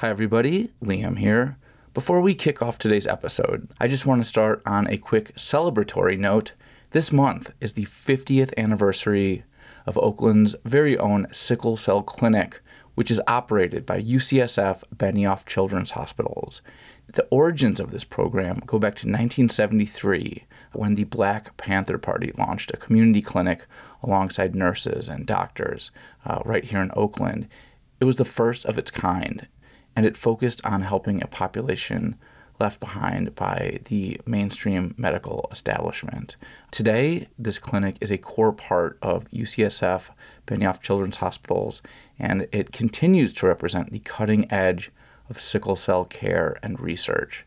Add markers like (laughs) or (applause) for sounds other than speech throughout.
Hi, everybody. Liam here. Before we kick off today's episode, I just want to start on a quick celebratory note. This month is the 50th anniversary of Oakland's very own sickle cell clinic, which is operated by UCSF Benioff Children's Hospitals. The origins of this program go back to 1973 when the Black Panther Party launched a community clinic alongside nurses and doctors uh, right here in Oakland. It was the first of its kind, and it focused on helping a population left behind by the mainstream medical establishment. Today, this clinic is a core part of UCSF Benioff Children's Hospitals, and it continues to represent the cutting edge of sickle cell care and research.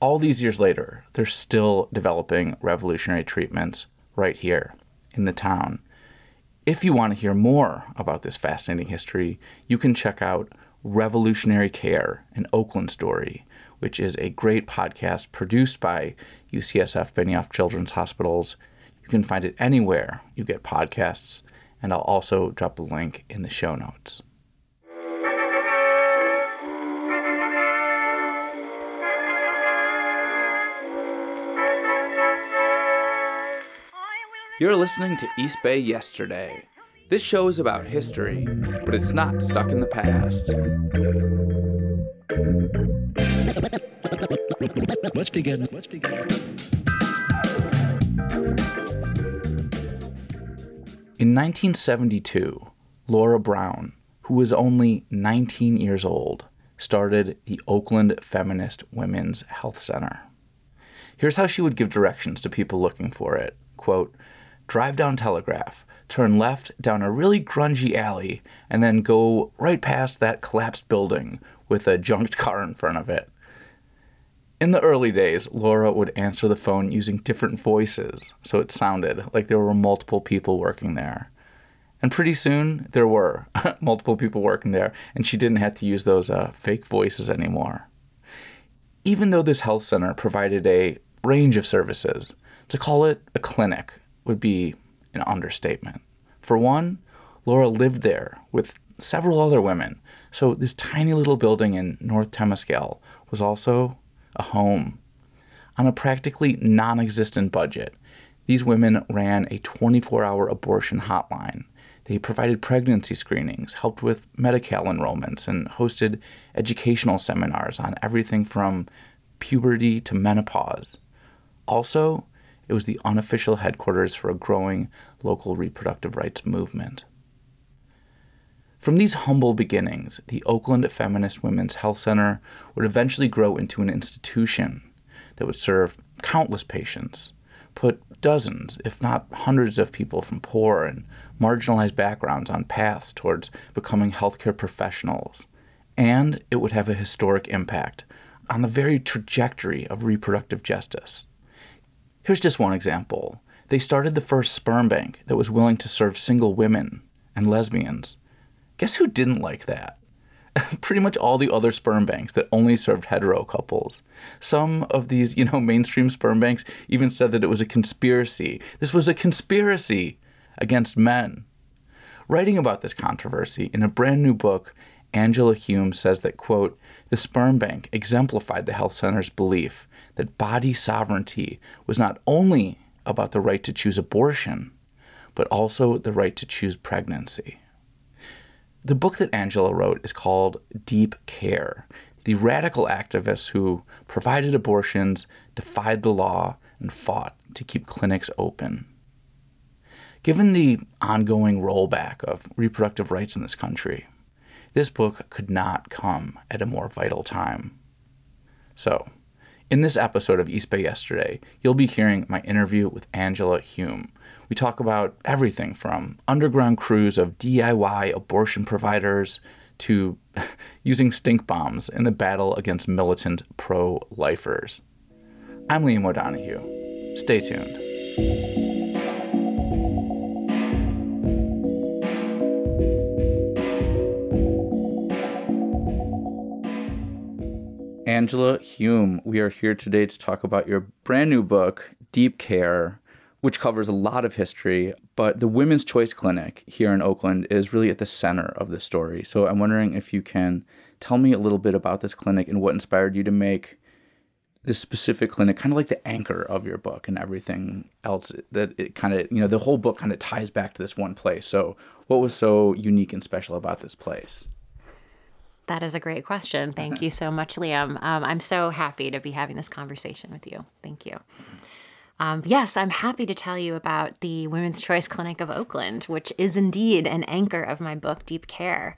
All these years later, they're still developing revolutionary treatments right here in the town. If you want to hear more about this fascinating history, you can check out Revolutionary Care, an Oakland story, which is a great podcast produced by UCSF Benioff Children's Hospitals. You can find it anywhere you get podcasts, and I'll also drop a link in the show notes. You're listening to East Bay Yesterday. This show is about history, but it's not stuck in the past. Let's begin. Let's begin. In 1972, Laura Brown, who was only 19 years old, started the Oakland Feminist Women's Health Center. Here's how she would give directions to people looking for it. Quote, drive down Telegraph, turn left down a really grungy alley, and then go right past that collapsed building with a junked (laughs) car in front of it. In the early days, Laura would answer the phone using different voices, so it sounded like there were multiple people working there. And pretty soon, there were (laughs) multiple people working there, and she didn't have to use those uh, fake voices anymore. Even though this health center provided a range of services, to call it a clinic would be an understatement. For one, Laura lived there with several other women, so this tiny little building in North Temescal was also a home. On a practically non existent budget, these women ran a 24 hour abortion hotline. They provided pregnancy screenings, helped with Medi-Cal enrollments, and hosted educational seminars on everything from puberty to menopause. Also, it was the unofficial headquarters for a growing local reproductive rights movement. From these humble beginnings, the Oakland Feminist Women's Health Center would eventually grow into an institution that would serve countless patients, put dozens, if not hundreds, of people from poor and marginalized backgrounds on paths towards becoming healthcare professionals, and it would have a historic impact on the very trajectory of reproductive justice. Here's just one example. They started the first sperm bank that was willing to serve single women and lesbians. Guess who didn't like that? (laughs) Pretty much all the other sperm banks that only served hetero couples. Some of these, you know, (laughs) mainstream sperm banks even said that it was a conspiracy. This was a conspiracy against men. Writing about this controversy in a brand new book, Angela Hume says that, quote, the sperm bank exemplified the health center's belief that body sovereignty was not only about the right to choose abortion, but also the right to choose pregnancy. The book that Angela wrote is called Deep Care. The radical activists who provided abortions, defied the law, and fought to keep clinics open. Given the ongoing rollback of reproductive rights in this country, this book could not come at a more vital time. So, in this episode of East Bay Yesterday, you'll be hearing my interview with Angela Hume. We talk about everything from underground crews of DIY abortion providers to (laughs) using stink bombs in the battle against militant pro lifers. I'm Liam O'Donoghue. Stay tuned. Angela Hume, we are here today to talk about your brand new book, Deep Care, which covers a lot of history. But the Women's Choice Clinic here in Oakland is really at the center of the story. So I'm wondering if you can tell me a little bit about this clinic and what inspired you to make this specific clinic kind of like the anchor of your book and everything else that it kind of you know the whole book kind of ties back to this one place so what was so unique and special about this place that is a great question. Thank you so much, Liam. Um, I'm so happy to be having this conversation with you. Thank you. Um, yes, I'm happy to tell you about the Women's Choice Clinic of Oakland, which is indeed an anchor of my book, Deep Care.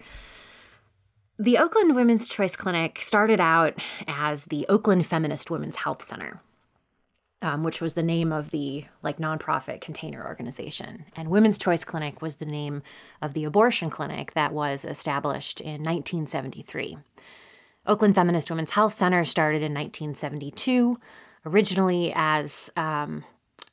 The Oakland Women's Choice Clinic started out as the Oakland Feminist Women's Health Center um, which was the name of the like nonprofit container organization. And Women's Choice Clinic was the name of the abortion clinic that was established in 1973. Oakland Feminist Women's Health Center started in 1972, originally as um,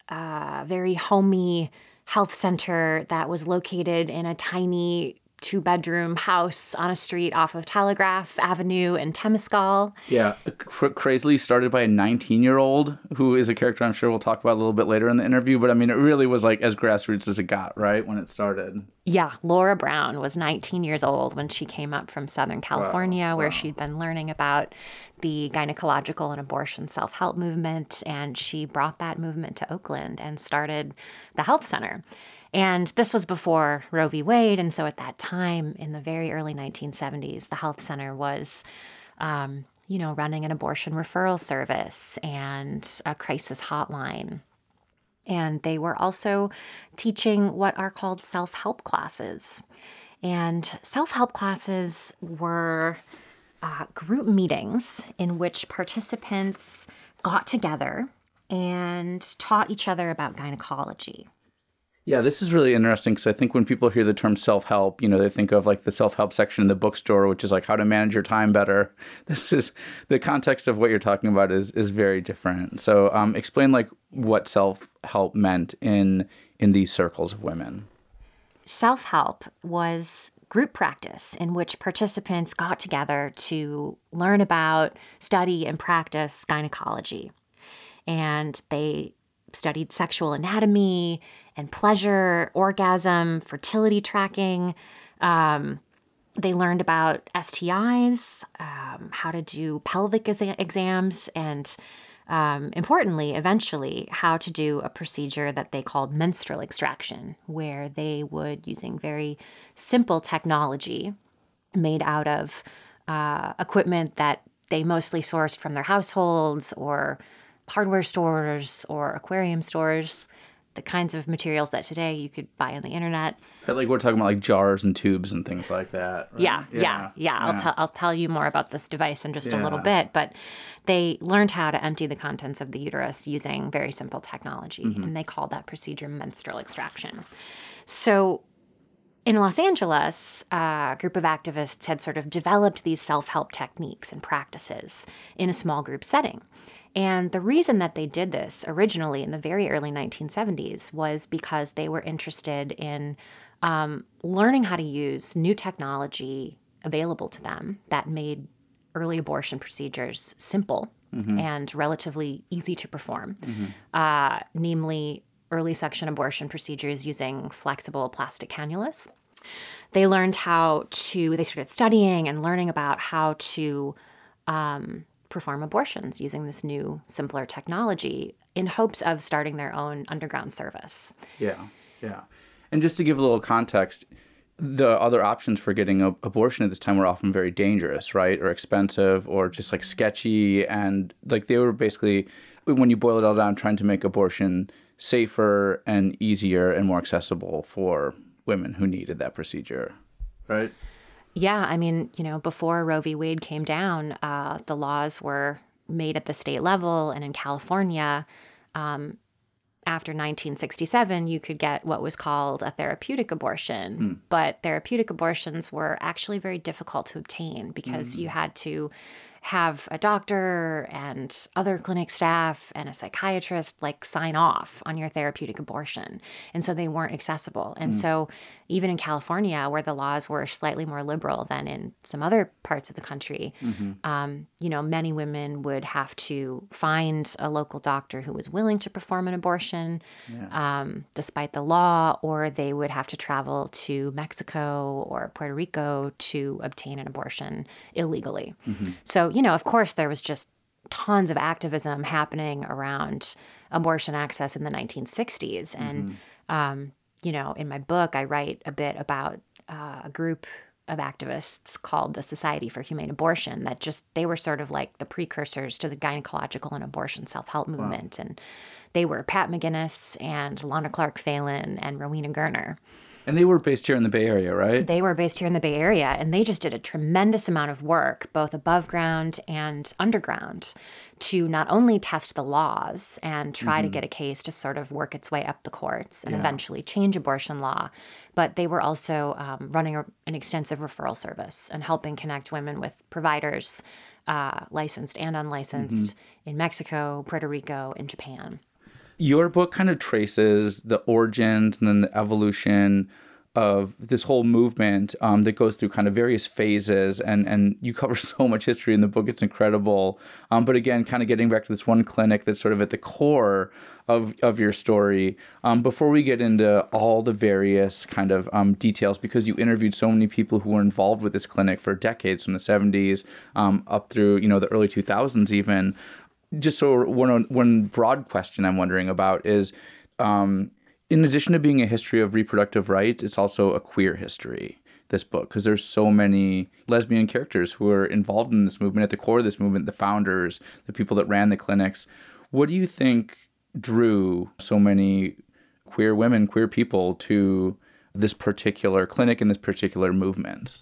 a very homey health center that was located in a tiny two bedroom house on a street off of Telegraph Avenue in Temescal. Yeah, crazily started by a 19 year old who is a character I'm sure we'll talk about a little bit later in the interview. But I mean, it really was like as grassroots as it got, right? When it started. Yeah, Laura Brown was 19 years old when she came up from Southern California, wow, where wow. she'd been learning about the gynecological and abortion self help movement. And she brought that movement to Oakland and started the health center. And this was before Roe v. Wade. And so at that time, in the very early 1970s, the health center was, um, you know, running an abortion referral service and a crisis hotline. And they were also teaching what are called self help classes. And self help classes were uh, group meetings in which participants got together and taught each other about gynecology. Yeah, this is really interesting because I think when people hear the term self help, you know, they think of like the self help section in the bookstore, which is like how to manage your time better. (laughs) This is the context of what you're talking about is is very different. So, um, explain like what self help meant in in these circles of women. Self help was group practice in which participants got together to learn about, study, and practice gynecology. And they studied sexual anatomy and pleasure, orgasm, fertility tracking. Um, they learned about STIs, um, how to do pelvic exa- exams, and um, importantly, eventually, how to do a procedure that they called menstrual extraction, where they would, using very simple technology made out of uh, equipment that they mostly sourced from their households or hardware stores or aquarium stores, the kinds of materials that today you could buy on the internet. Like we're talking about like jars and tubes and things like that. Right? Yeah, yeah, yeah, yeah, I'll tell I'll tell you more about this device in just yeah. a little bit, but they learned how to empty the contents of the uterus using very simple technology, mm-hmm. and they called that procedure menstrual extraction. So in Los Angeles, a group of activists had sort of developed these self help techniques and practices in a small group setting. And the reason that they did this originally in the very early 1970s was because they were interested in um, learning how to use new technology available to them that made early abortion procedures simple mm-hmm. and relatively easy to perform, mm-hmm. uh, namely early suction abortion procedures using flexible plastic cannulas. They learned how to, they started studying and learning about how to um, perform abortions using this new, simpler technology in hopes of starting their own underground service. Yeah, yeah. And just to give a little context, the other options for getting an abortion at this time were often very dangerous, right? Or expensive or just like sketchy. And like they were basically, when you boil it all down, trying to make abortion safer and easier and more accessible for women who needed that procedure, right? Yeah, I mean, you know, before Roe v. Wade came down, uh, the laws were made at the state level, and in California, um, after 1967, you could get what was called a therapeutic abortion. Mm. But therapeutic abortions were actually very difficult to obtain because mm. you had to have a doctor and other clinic staff and a psychiatrist like sign off on your therapeutic abortion. And so they weren't accessible. And mm. so even in California, where the laws were slightly more liberal than in some other parts of the country, mm-hmm. um, you know, many women would have to find a local doctor who was willing to perform an abortion, yeah. um, despite the law, or they would have to travel to Mexico or Puerto Rico to obtain an abortion illegally. Mm-hmm. So, you know, of course, there was just tons of activism happening around abortion access in the 1960s, and mm-hmm. um, you know, in my book, I write a bit about uh, a group of activists called the Society for Humane Abortion that just they were sort of like the precursors to the gynecological and abortion self-help movement wow. and they were Pat Maginnis and Lana Clarke Phelan and Rowena Gurner. And they were based here in the Bay Area, right? They were based here in the Bay Area, and they just did a tremendous amount of work, both above ground and underground, to not only test the laws and try mm-hmm. to get a case to sort of work its way up the courts and yeah. eventually change abortion law, but they were also um, running a, an extensive referral service and helping connect women with providers, uh, licensed and unlicensed, mm-hmm. in Mexico, Puerto Rico, and Japan. Your book kind of traces the origins and then the evolution of this whole movement um, that goes through kind of various phases and and you cover (laughs) so much history in the book it's incredible. Um, but again kind of getting back to this one clinic that's sort of at the core of, of your story um, before we get into all the various kind of um, details because you interviewed so many people who were involved with this clinic for decades from the 70s um, up through you know the early 2000s even just so one one broad question I'm wondering about is, um, in addition to being a history of reproductive rights, it's also a queer history. This book because there's so many lesbian characters who are involved in this movement at the core of this movement, the founders, the people that ran the clinics. What do you think drew so many queer women, queer people to this particular clinic and this particular movement?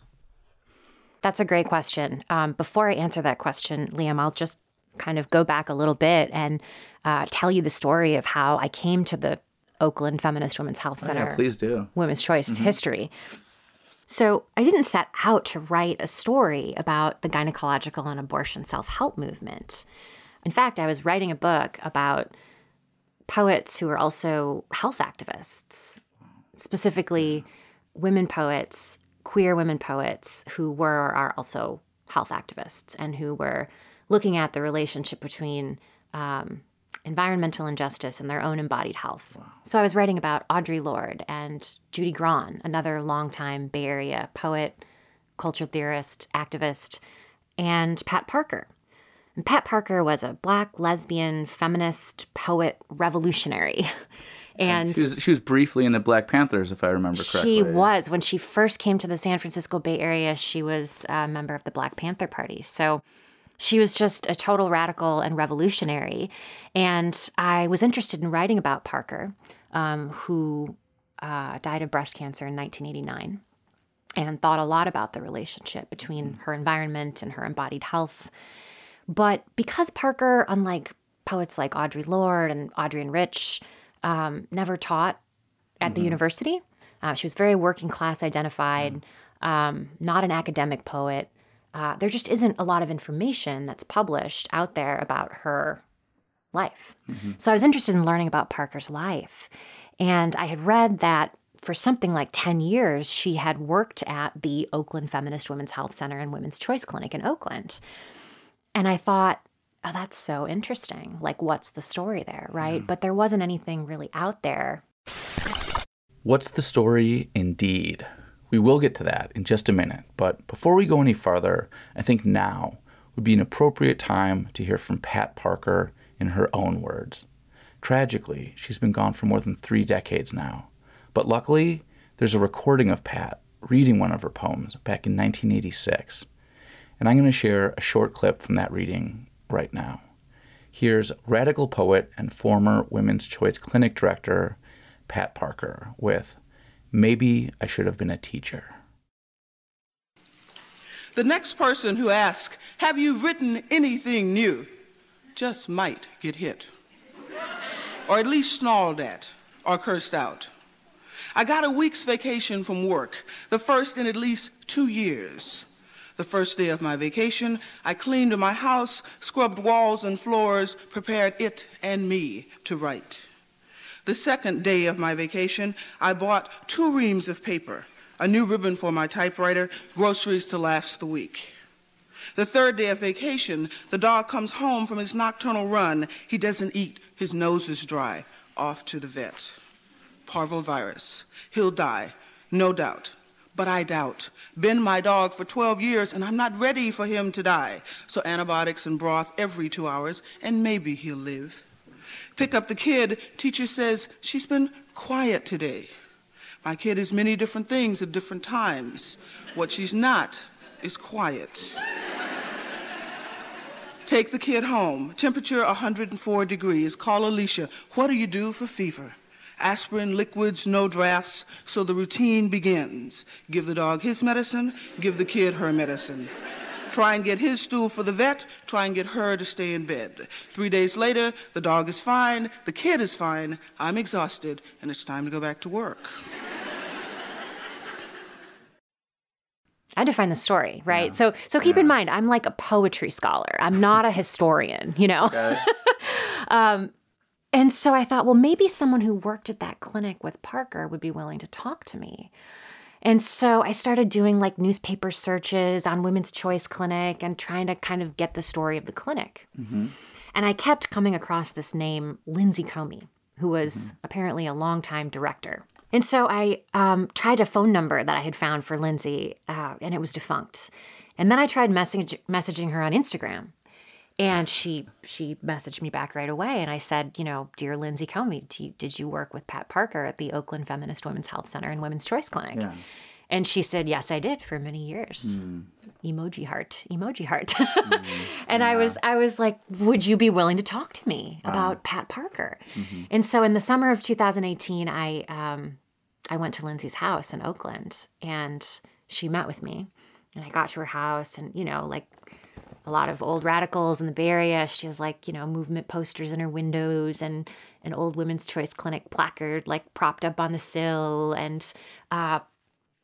That's a great question. Um, before I answer that question, Liam, I'll just kind of go back a little bit and uh, tell you the story of how I came to the Oakland Feminist Women's Health Center. Oh, yeah, please do. Women's Choice mm-hmm. history. So I didn't set out to write a story about the gynecological and abortion self help movement. In fact, I was writing a book about poets who are also health activists, specifically women poets, queer women poets who were or are also health activists and who were looking at the relationship between um, environmental injustice and their own embodied health. Wow. So I was writing about Audre Lorde and Judy Grahn, another longtime Bay Area poet, culture theorist, activist, and Pat Parker. And Pat Parker was a black lesbian feminist poet revolutionary. (laughs) And she was, she was briefly in the Black Panthers, if I remember correctly. She was. When she first came to the San Francisco Bay Area, she was a member of the Black Panther Party. So she was just a total radical and revolutionary. And I was interested in writing about Parker, um, who uh, died of breast cancer in 1989, and thought a lot about the relationship between mm-hmm. her environment and her embodied health. But because Parker, unlike poets like Audre Lorde and Adrienne Rich, um, never taught at mm-hmm. the university, uh, she was very working class identified, mm-hmm. um, not an academic poet uh, there just isn't a lot of information that's published out there about her life. Mm-hmm. So I was interested in learning about Parker's life. And I had read that for something like 10 years, she had worked at the Oakland Feminist Women's Health Center and Women's Choice Clinic in Oakland. And I thought, oh, that's so interesting. Like, what's the story there, right? Mm. But there wasn't anything really out there. What's the story indeed? We will get to that in just a minute, but before we go any farther, I think now would be an appropriate time to hear from Pat Parker in her own words. Tragically, she's been gone for more than three decades now, but luckily, there's a recording of Pat reading one of her poems back in 1986. And I'm going to share a short clip from that reading right now. Here's radical poet and former Women's Choice Clinic director Pat Parker with Maybe I should have been a teacher. The next person who asks, Have you written anything new? just might get hit, or at least snarled at, or cursed out. I got a week's vacation from work, the first in at least two years. The first day of my vacation, I cleaned my house, scrubbed walls and floors, prepared it and me to write. The second day of my vacation, I bought two reams of paper, a new ribbon for my typewriter, groceries to last the week. The third day of vacation, the dog comes home from his nocturnal run. He doesn't eat, his nose is dry. Off to the vet. Parvovirus. He'll die, no doubt. But I doubt. Been my dog for 12 years, and I'm not ready for him to die. So antibiotics and broth every two hours, and maybe he'll live. Pick up the kid. Teacher says she's been quiet today. My kid is many different things at different times. What she's not is quiet. Take the kid home. Temperature 104 degrees. Call Alicia. What do you do for fever? Aspirin, liquids, no drafts. So the routine begins. Give the dog his medicine, give the kid her medicine. Try and get his stool for the vet, try and get her to stay in bed. Three days later, the dog is fine, the kid is fine, I'm exhausted, and it's time to go back to work. I define the story, right? Yeah. So so keep yeah. in mind, I'm like a poetry scholar. I'm not a historian, you know. Okay. (laughs) um, and so I thought, well, maybe someone who worked at that clinic with Parker would be willing to talk to me. And so I started doing like newspaper searches on Women's Choice Clinic and trying to kind of get the story of the clinic. Mm-hmm. And I kept coming across this name, Lindsay Comey, who was mm-hmm. apparently a longtime director. And so I um, tried a phone number that I had found for Lindsay, uh, and it was defunct. And then I tried message- messaging her on Instagram, and she she messaged me back right away. And I said, you know, dear Lindsay Comey, you, did you work with Pat Parker at the Oakland Feminist Women's Health Center and Women's Choice Clinic? Yeah. And she said, yes, I did for many years. Mm. Emoji heart, emoji heart. (laughs) mm. and yeah. I was, I was like, would you be willing to talk to me wow. about Pat Parker? Mm-hmm. And so in the summer of 2018, I um, I went to Lindsay's house in Oakland and she met with me. And I got to her house and, you know, like a lot of old radicals in the Bay Area. She has like, you know, movement posters in her windows and an old women's choice clinic placard like propped up on the sill and uh,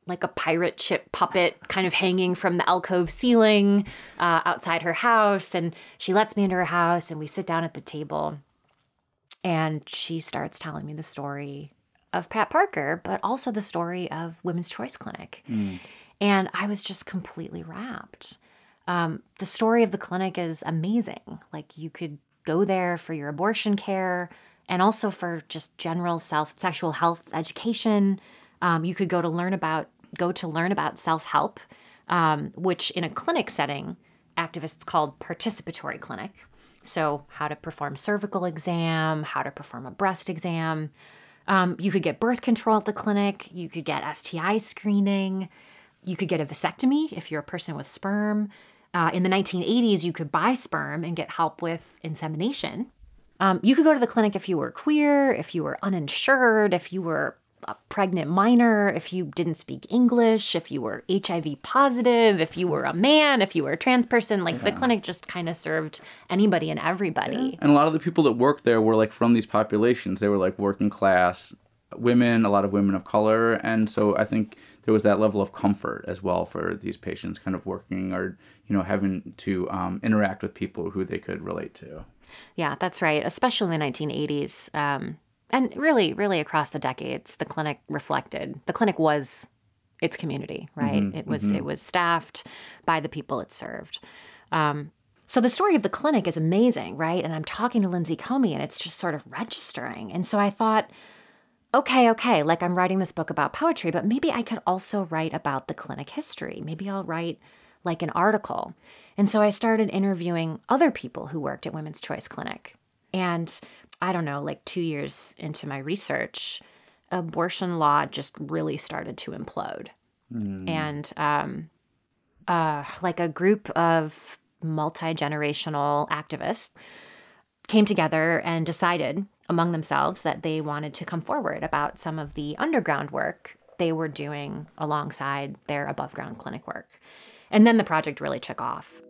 like a pirate ship puppet kind of hanging from the alcove ceiling uh, outside her house. And she lets me into her house and we sit down at the table and she starts telling me the story of Pat Parker, but also the story of Women's Choice Clinic. Mm. And I was just completely rapt. Um, the story of the clinic is amazing. Like you could go there for your abortion care and also for just general self sexual health education. Um, you could go to learn about go to learn about self help, um, which in a clinic setting, activists called participatory clinic. So how to perform cervical exam, how to perform a breast exam, um, you could get birth control at the clinic. You could get STI screening. You could get a vasectomy if you're a person with sperm. Uh, in the 1980s, you could buy sperm and get help with insemination. Um, you could go to the clinic if you were queer, if you were uninsured, if you were a pregnant minor, if you didn't speak English, if you were HIV positive, if you were a man, if you were a trans person, like yeah. the clinic just kind of served anybody and everybody. Yeah. And a lot of the people that worked there were like from these populations. They were like working class women, a lot of women of color, and so I think there was that level of comfort as well for these patients kind of working or you know having to um, interact with people who they could relate to. Yeah, that's right. Especially in the 1980s. Um, and really, really across the decades, the clinic reflected the clinic was its community, right? Mm-hmm, it was mm-hmm. it was staffed by the people it served. Um, so the story of the clinic is amazing, right? And I'm talking to Lindsay Comey, and it's just sort of registering. And so I thought, okay, okay, like I'm writing this book about poetry, but maybe I could also write about the clinic history. Maybe I'll write like an article. And so I started interviewing other people who worked at Women's Choice Clinic. And I don't know, like two years into my research, abortion law just really started to implode. Mm. And um, uh, like a group of multi generational activists came together and decided among themselves that they wanted to come forward about some of the underground work they were doing alongside their above ground clinic work. And then the project really took off.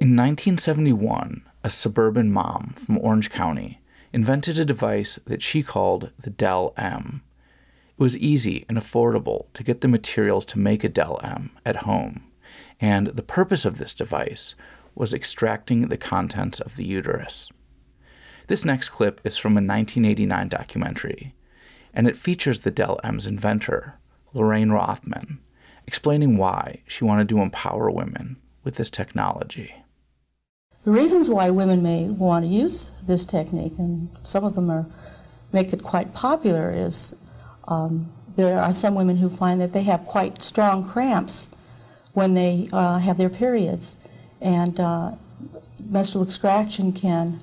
In 1971, a suburban mom from Orange County invented a device that she called the Del-Em. It was easy and affordable to get the materials to make a Del-Em at home, and the purpose of this device was extracting the contents of the uterus. This next clip is from a 1989 documentary, and it features the Del-Ems inventor, Lorraine Rothman, explaining why she wanted to empower women with this technology. The reasons why women may want to use this technique, and some of them are make it quite popular, is um, there are some women who find that they have quite strong cramps when they uh, have their periods, and uh, menstrual extraction can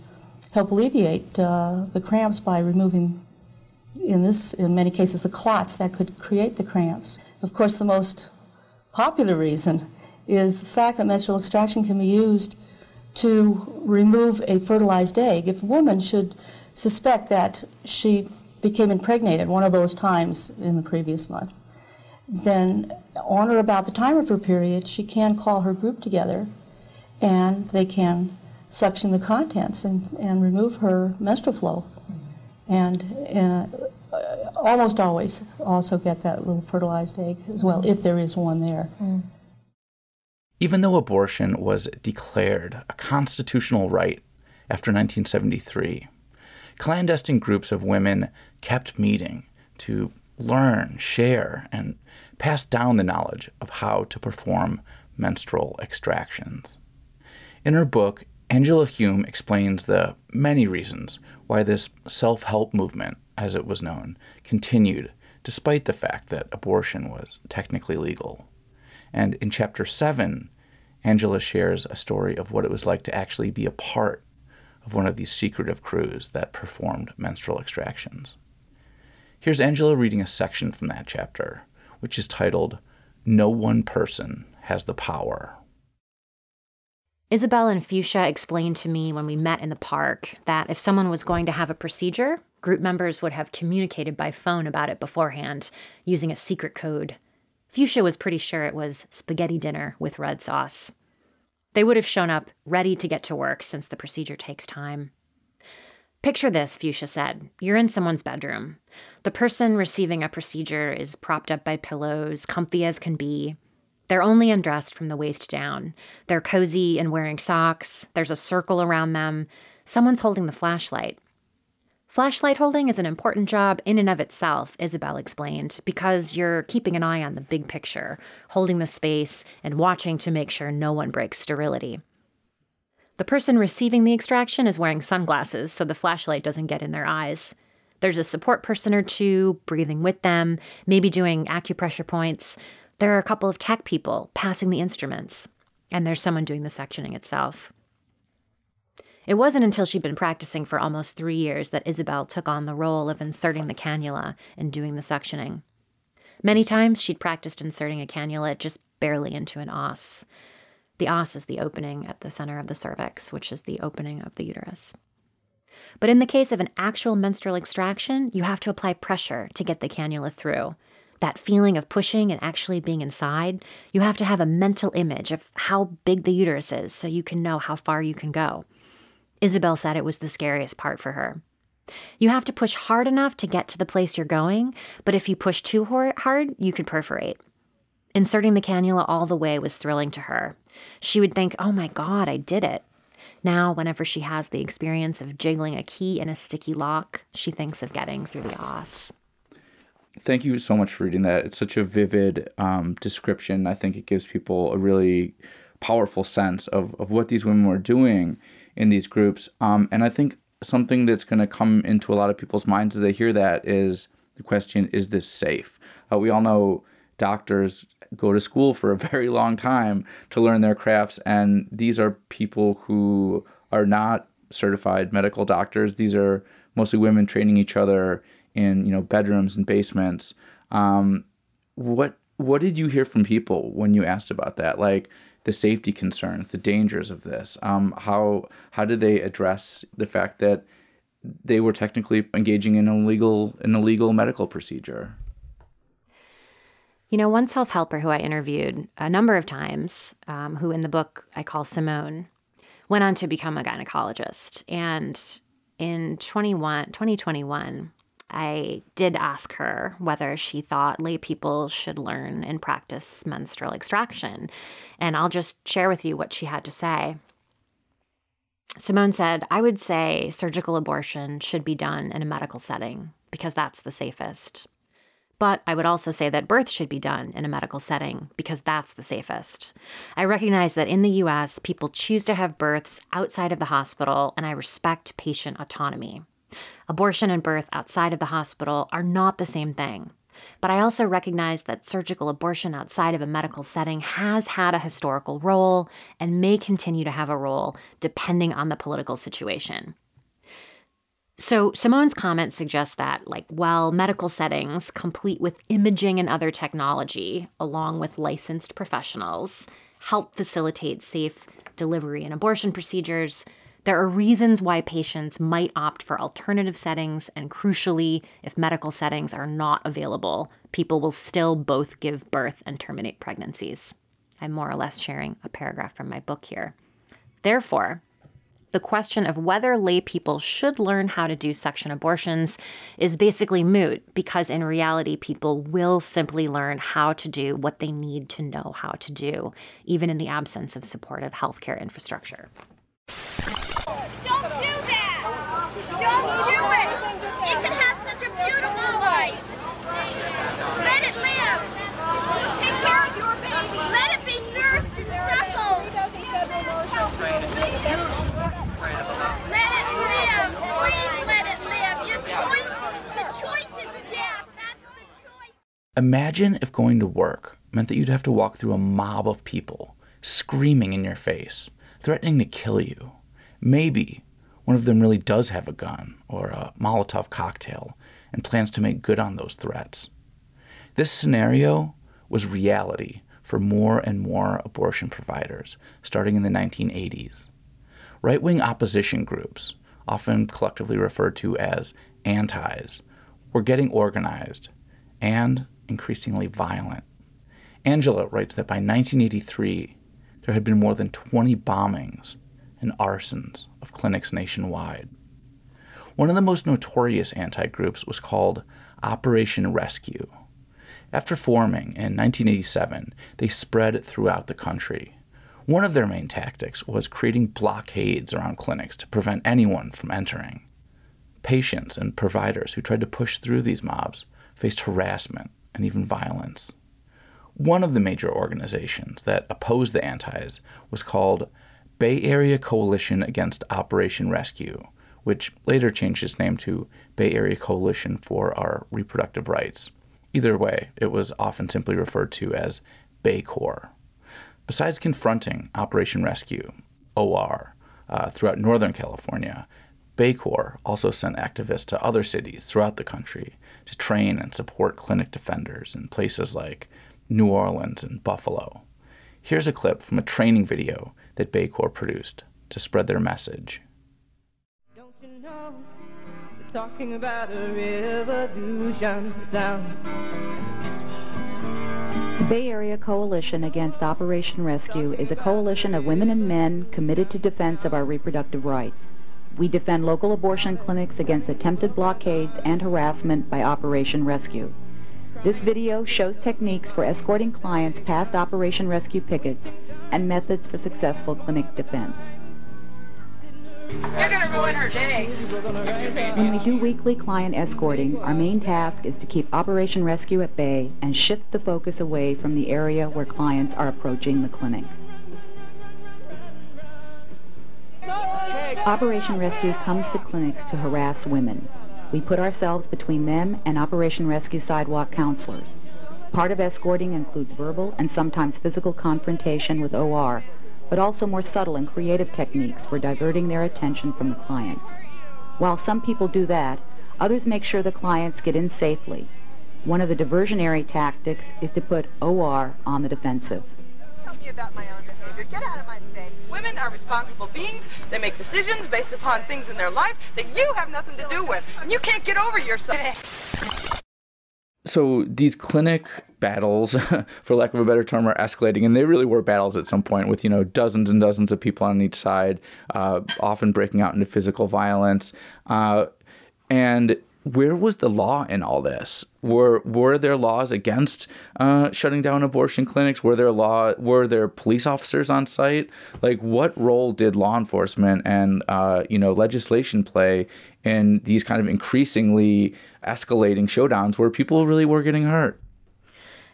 help alleviate uh, the cramps by removing, in this, in many cases, the clots that could create the cramps. Of course, the most popular reason is the fact that menstrual extraction can be used to remove a fertilized egg. If a woman should suspect that she became impregnated one of those times in the previous month, then on or about the time of her period, she can call her group together and they can suction the contents and, and remove her menstrual flow. And uh, almost always also get that little fertilized egg as well, if there is one there. Mm. Even though abortion was declared a constitutional right after 1973, clandestine groups of women kept meeting to learn, share, and pass down the knowledge of how to perform menstrual extractions. In her book, Angela Hume explains the many reasons why this self help movement, as it was known, continued despite the fact that abortion was technically legal. And in chapter 7, Angela shares a story of what it was like to actually be a part of one of these secretive crews that performed menstrual extractions. Here's Angela reading a section from that chapter, which is titled, No One Person Has the Power. Isabel and Fuchsia explained to me when we met in the park that if someone was going to have a procedure, group members would have communicated by phone about it beforehand using a secret code. Fuchsia was pretty sure it was spaghetti dinner with red sauce. They would have shown up ready to get to work since the procedure takes time. Picture this, Fuchsia said. You're in someone's bedroom. The person receiving a procedure is propped up by pillows, comfy as can be. They're only undressed from the waist down. They're cozy and wearing socks. There's a circle around them. Someone's holding the flashlight. Flashlight holding is an important job in and of itself, Isabel explained, because you're keeping an eye on the big picture, holding the space, and watching to make sure no one breaks sterility. The person receiving the extraction is wearing sunglasses so the flashlight doesn't get in their eyes. There's a support person or two breathing with them, maybe doing acupressure points. There are a couple of tech people passing the instruments, and there's someone doing the suctioning itself. It wasn't until she'd been practicing for almost three years that Isabel took on the role of inserting the cannula and doing the suctioning. Many times she'd practiced inserting a cannula just barely into an os. The os is the opening at the center of the cervix, which is the opening of the uterus. But in the case of an actual menstrual extraction, you have to apply pressure to get the cannula through. That feeling of pushing and actually being inside, you have to have a mental image of how big the uterus is so you can know how far you can go. Isabel said it was the scariest part for her. You have to push hard enough to get to the place you're going, but if you push too hard, you could perforate. Inserting the cannula all the way was thrilling to her. She would think, oh my God, I did it. Now, whenever she has the experience of jiggling a key in a sticky lock, she thinks of getting through the os. Thank you so much for reading that. It's such a vivid um, description. I think it gives people a really powerful sense of, of what these women were doing in these groups. Um, and I think something that's going to come into a lot of people's minds as they hear that is the question is this safe? Uh, we all know doctors go to school for a (laughs) very long time to learn their crafts, and these are people who are not certified medical doctors. These are mostly women training each other in you know bedrooms and basements. Um, what what did you hear from people when you asked about that? Like, the safety concerns, the dangers of this. Um, how how did they address the fact that they were technically engaging in illegal legal an illegal medical procedure? You know, one self helper who I interviewed a number of times, um, who in the book I call Simone, went on to become a gynecologist. And in 21, 2021, I did ask her whether she thought lay people should learn and practice menstrual extraction. And I'll just share with you what she had to say. Simone said, I would say surgical abortion should be done in a medical setting because that's the safest. But I would also say that birth should be done in a medical setting because that's the safest. I recognize that in the US, people choose to have births outside of the hospital, and I respect patient autonomy. Abortion and birth outside of the hospital are not the same thing. But I also recognize that surgical abortion outside of a medical setting has had a historical role and may continue to have a role depending on the political situation. So Simone's comments suggest that, like, while medical settings, complete with imaging and other technology, along with licensed professionals, help facilitate safe delivery and abortion procedures, there are reasons why patients might opt for alternative settings, and crucially, if medical settings are not available, people will still both give birth and terminate pregnancies. I'm more or less sharing a paragraph from my book here. Therefore, the question of whether lay people should learn how to do suction abortions is basically moot because in reality, people will simply learn how to do what they need to know how to do, even in the absence of supportive healthcare infrastructure. Don't do that! Don't do it! It can have such a beautiful life! Let it live! Take care of your baby! Let it be nursed and suckled! Let it live! Please let it live! Your choice, the choice is death! That's the choice! Imagine if going to work meant that you'd have to walk through a mob of people, screaming in your face, threatening to kill you. Maybe one of them really does have a gun or a Molotov cocktail and plans to make good on those threats. This scenario was reality for more and more abortion providers starting in the 1980s. Right wing opposition groups, often collectively referred to as antis, were getting organized and increasingly violent. Angela writes that by 1983, there had been more than 20 bombings and arsons of clinics nationwide. One of the most notorious anti groups was called Operation Rescue. After forming in 1987, they spread throughout the country, one of their main tactics was creating blockades around clinics to prevent anyone from entering. Patients and providers who tried to push through these mobs faced harassment and even violence. One of the major organizations that opposed the antis was called Bay Area Coalition Against Operation Rescue, which later changed its name to Bay Area Coalition for Our Reproductive Rights. Either way, it was often simply referred to as BACORR. Besides confronting Operation Rescue, OR, uh, throughout Northern California, BACORR also sent activists to other cities throughout the country to train and support clinic defenders in places like New Orleans and Buffalo. Here's a clip from a training video that BACORR produced to spread their message. Don't you know, talking about a revolution sounds the Bay Area Coalition Against Operation Rescue is a coalition of women and men committed to defense of our reproductive rights. We defend local abortion clinics against attempted blockades and harassment by Operation Rescue. This video shows techniques for escorting clients past Operation Rescue pickets and methods for successful clinic defense. You're going to ruin her day. When we do weekly client escorting, our main task is to keep Operation Rescue at bay and shift the focus away from the area where clients are approaching the clinic. Operation Rescue comes to clinics to harass women. We put ourselves between them and Operation Rescue sidewalk counselors. Part of escorting includes verbal and sometimes physical confrontation with OR, but also more subtle and creative techniques for diverting their attention from the clients. While some people do that, others make sure the clients get in safely. One of the diversionary tactics is to put OR on the defensive. Me about my own behavior. Get out of my face. Women are responsible beings. They make decisions based upon things in their life that you have nothing to do with. And you can't get over yourself. So these clinic battles, (laughs) for lack of a better term, are escalating, and they really were battles at some point with you know dozens and dozens of people on each side, uh, often breaking out into physical violence. Uh, and where was the law in all this? Were were there laws against uh, shutting down abortion clinics? Were there law? Were there police officers on site? Like, what role did law enforcement and uh, you know legislation play in these kind of increasingly escalating showdowns where people really were getting hurt?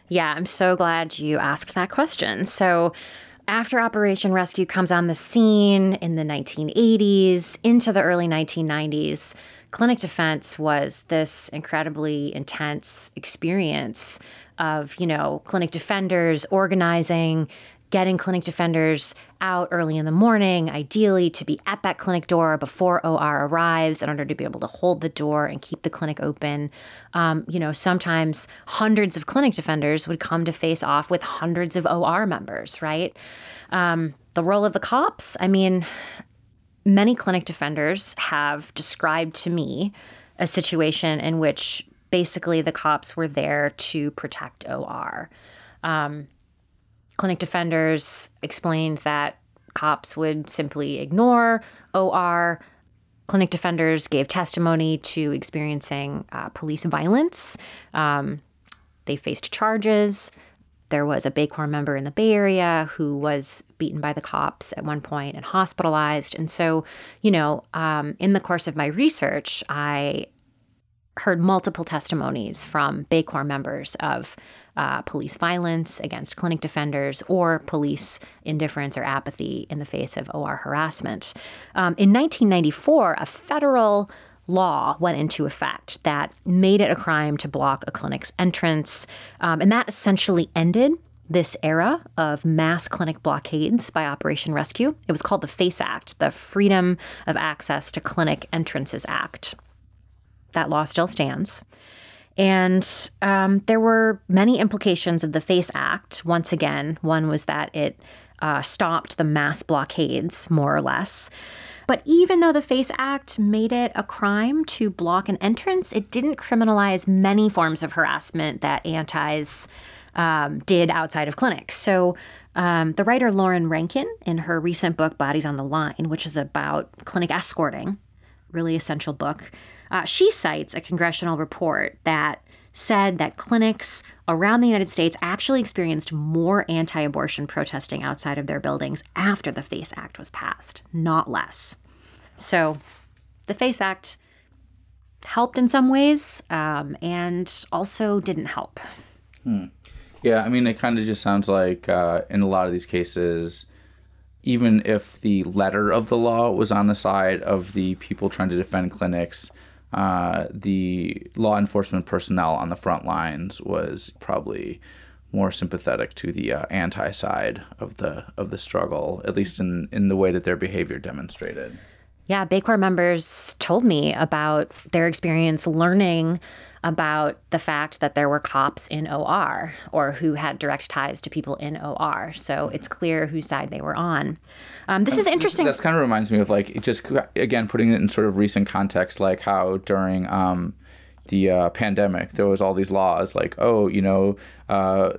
Yeah, I'm so glad you asked that question. So. After Operation Rescue comes on the scene in the 1980s into the early 1990s, clinic defense was this incredibly intense experience of, you know, clinic defenders organizing, getting clinic defenders out early in the morning, ideally to be at that clinic door before OR arrives in order to be able to hold the door and keep the clinic open. Um, you know, sometimes hundreds of clinic defenders would come to face off with hundreds of OR members, right? Um, the role of the cops, I mean, many clinic defenders have described to me a situation in which basically the cops were there to protect OR. Um, clinic defenders explained that cops would simply ignore OR. Clinic defenders gave testimony to experiencing uh, police violence. Um, they faced charges. There was a BACORR member in the Bay Area who was beaten by the cops at one point and hospitalized. And so, you know, um, in the course of my research, I heard multiple testimonies from BACORR members of uh, police violence against clinic defenders or police indifference or apathy in the face of OR harassment. Um, in 1994, a federal law went into effect that made it a crime to block a clinic's entrance. Um, and that essentially ended this era of mass clinic blockades by Operation Rescue. It was called the FACE Act, the Freedom of Access to Clinic Entrances Act. That law still stands. And um, there were many implications of the FACE Act. Once again, one was that it uh, stopped the mass blockades, more or less. But even though the FACE Act made it a crime to block an entrance, it didn't criminalize many forms of harassment that antis um, did outside of clinics. So um, the writer Lauren Rankin, in her recent book Bodies on the Line, which is about clinic escorting, really essential book, uh, she cites a congressional report that said that clinics around the United States actually experienced more anti abortion protesting outside of their buildings after the FACE Act was passed, not less. So the FACE Act helped in some ways um, and also didn't help. Hmm. Yeah, I mean, it kind of just sounds like uh, in a lot of these cases, even if the letter of the law was on the side of the people trying to defend clinics, uh, the law enforcement personnel on the front lines was probably more sympathetic to the uh, anti side of the of the struggle, at least in in the way that their behavior demonstrated. Yeah, BACORR members told me about their experience learning about the fact that there were cops in OR or who had direct ties to people in OR. So it's clear whose side they were on. Um, this is interesting. This kind of reminds me of like just again putting it in sort of recent context, like how during um, the uh, pandemic there was all these laws, like oh, you know. Uh,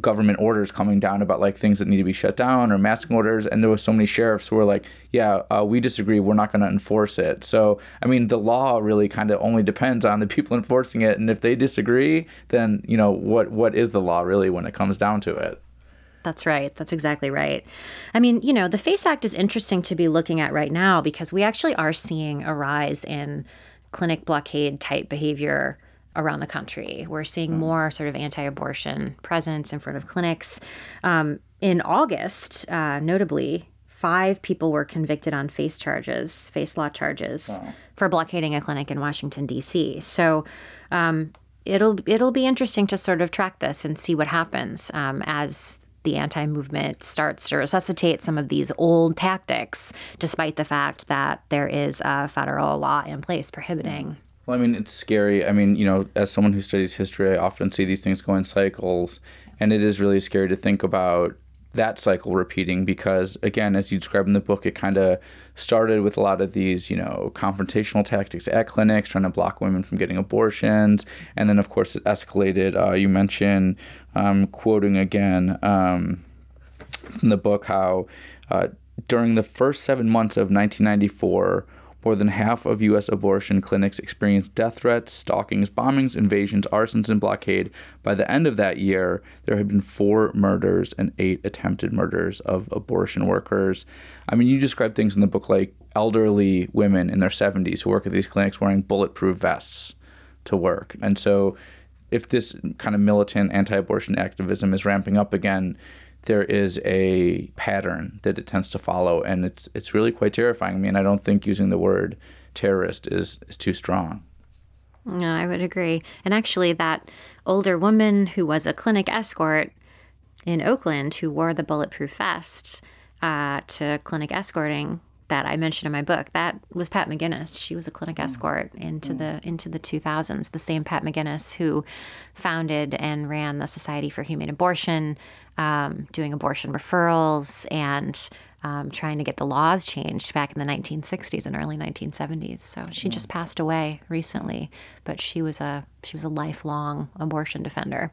government orders coming down about like things that need to be shut down or masking orders and there was so many sheriffs who were like yeah uh, we disagree we're not going to enforce it so i mean the law really kind of only depends on the people (laughs) enforcing it and if they disagree then you know what what is the law really when it comes down to it that's right. That's exactly right. I mean, you know, the FACE Act is interesting to be looking at right now because we actually are seeing a rise in clinic blockade type behavior around the country. We're seeing mm. more sort of anti abortion presence in front of clinics. Um, in August, uh, notably, five people were convicted on face charges, face law charges, wow. for blockading a clinic in Washington, D.C. So, um, it'll it'll be interesting to sort of track this and see what happens um, as the anti movement starts to resuscitate some of these old tactics, despite the fact that there is a federal law in place prohibiting. Well, I mean, it's scary. I mean, you know, as someone who studies history, I often see these things go in cycles, and it is really scary to think about that cycle repeating because again as you describe in the book it kind of started with a lot of these you know confrontational tactics at clinics trying to block women from getting abortions and then of course it escalated uh, you mentioned um, quoting again um, in the book how uh, during the first seven months of 1994 More than half of U.S. abortion clinics experienced death threats, stalkings, bombings, invasions, arsons, and blockade. By the end of that year, there had been four murders and eight attempted murders of abortion workers. I mean, you describe things in the book like elderly women in their 70s who work at these clinics wearing bulletproof vests to work. And so, if this kind of militant anti abortion activism is ramping up again, there is a pattern that it tends to follow, and it's it's really quite terrifying. I mean, I don't think using the word terrorist is is too strong. No, I would agree. And actually, that older woman who was a clinic escort in Oakland who wore the bulletproof vest uh, to clinic escorting that I mentioned in my book, that was Pat Maginnis. She was a clinic escort into the into the 2000s. The same Pat Maginnis who founded and ran the Society for Humane Abortion, um, doing abortion referrals and um, trying to get the laws changed back in the 1960s and early 1970s. So she just passed away recently, but she was a she was a lifelong abortion defender.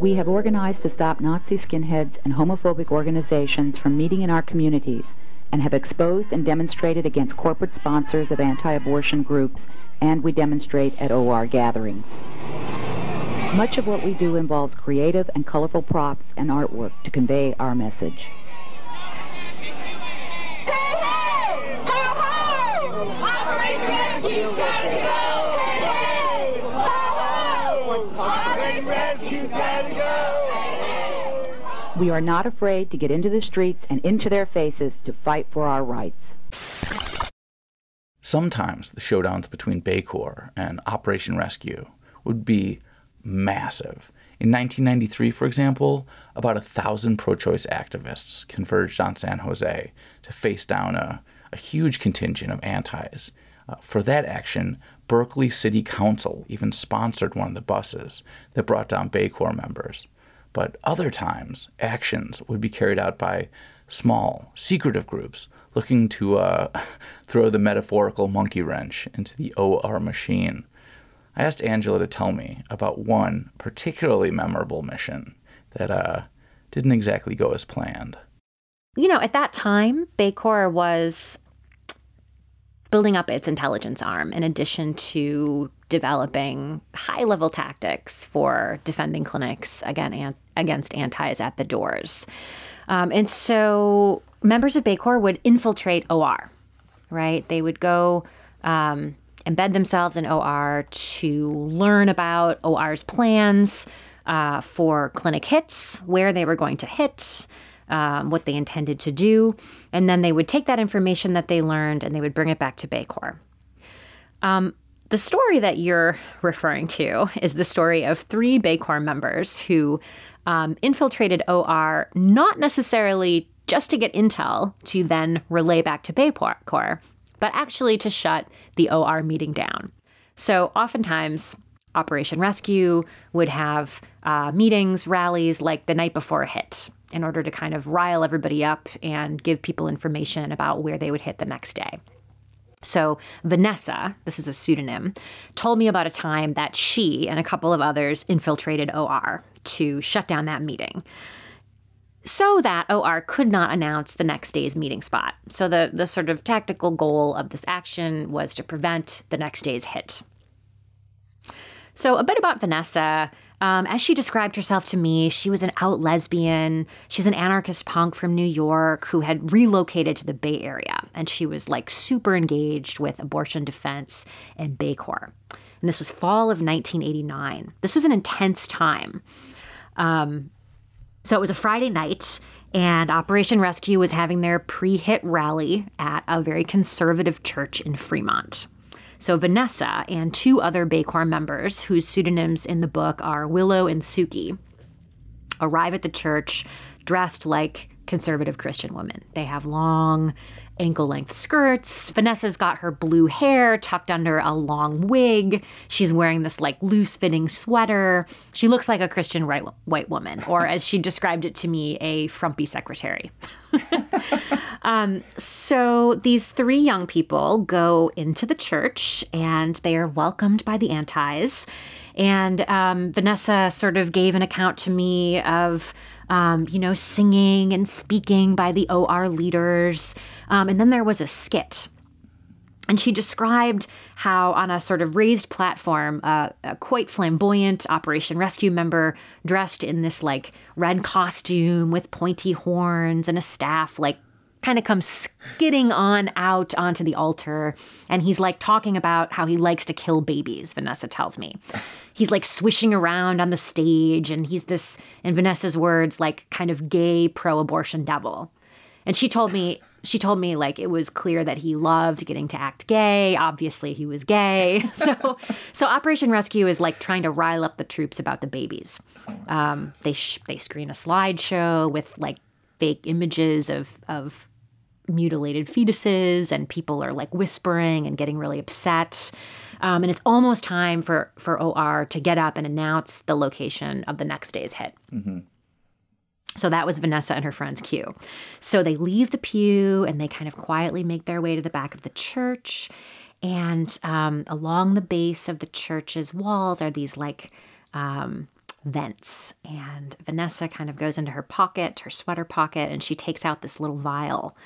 We have organized to stop Nazi skinheads and homophobic organizations from meeting in our communities and have exposed and demonstrated against corporate sponsors of anti-abortion groups and we demonstrate at OR gatherings. Much of what we do involves creative and colorful props and artwork to convey our message. We are not afraid to get into the streets and into their faces to fight for our rights. Sometimes the showdowns between BACORR and Operation Rescue would be massive. In 1993, for example, about a thousand pro choice activists converged on San Jose to face down a, a huge contingent of antis. Uh, for that action, Berkeley City Council even sponsored one of the buses that brought down BACORR members. But other times, actions would be carried out by small, secretive groups looking to uh, (laughs) throw the metaphorical monkey wrench into the OR machine. I asked Angela to tell me about one particularly memorable mission that uh, didn't exactly go as planned. You know, at that time, BACORR was building up its intelligence arm in addition to developing high level tactics for defending clinics again, against antis at the doors. Um, and so members of BACORR would infiltrate OR, right? They would go um, embed themselves in OR to learn about OR's plans uh, for clinic hits, where they were going to hit, um, what they intended to do, and then they would take that information that they learned and they would bring it back to BACORR. Um, the story that you're (laughs) referring to is the story of three BACORR members who um, infiltrated OR not necessarily just to get intel to then relay back to BACORR, but actually to shut the OR meeting down. So oftentimes, Operation Rescue would have uh, meetings, rallies like the night before a hit in order to kind of rile everybody up and give people information about where they would hit the next day. So, Vanessa, this is a pseudonym, told me about a time that she and a couple of others infiltrated OR to shut down that meeting so that OR could not announce the next day's meeting spot. So, the, the sort of tactical goal of this action was to prevent the next day's hit. So, a bit about Vanessa. Um, as she described herself to me, she was an out lesbian. She was an anarchist punk from New York who had relocated to the Bay Area. And she was like super engaged with abortion defense and BACORR. And this was fall of 1989. This was an intense time. Um, so it was a Friday night, and Operation Rescue was having their pre hit rally at a very conservative church in Fremont. So Vanessa and two other Bay members, whose pseudonyms in the book are Willow and Suki, arrive at the church dressed like conservative Christian women. They have long, ankle length skirts. Vanessa's got her blue hair tucked under a long wig. She's wearing this like loose fitting sweater. She looks like a Christian right, white woman, or as she described it to me, a frumpy secretary. (laughs) um, so these three young people go into the church and they are welcomed by the antis. And um, Vanessa sort of gave an account to me of um, you know, singing and speaking by the OR leaders. Um, and then there was a skit. And she described how, on a sort of raised platform, uh, a quite flamboyant Operation Rescue member dressed in this like red costume with pointy horns and a staff, like kind of comes skidding on out onto the altar. And he's like talking about how he likes to kill babies, Vanessa tells me. He's like swishing around on the stage, and he's this, in Vanessa's words, like kind of gay pro abortion devil. And she told me she told me like it was clear that he loved getting to act gay. Obviously, he was gay. (laughs) So, so Operation Rescue is like trying to rile up the troops about the babies. Um, they sh- they screen a slideshow with like fake images of of mutilated fetuses, and people are like whispering and getting really upset. Um, and it's almost time for for OR to get up and announce the location of the next day's hit. Mm-hmm. So that was Vanessa and her friend's cue. So they leave the pew and they kind of quietly make their way to the back of the church. And um, along the base of the church's walls are these like um, vents. And Vanessa kind of goes into her pocket, her sweater pocket, and she takes out this little vial.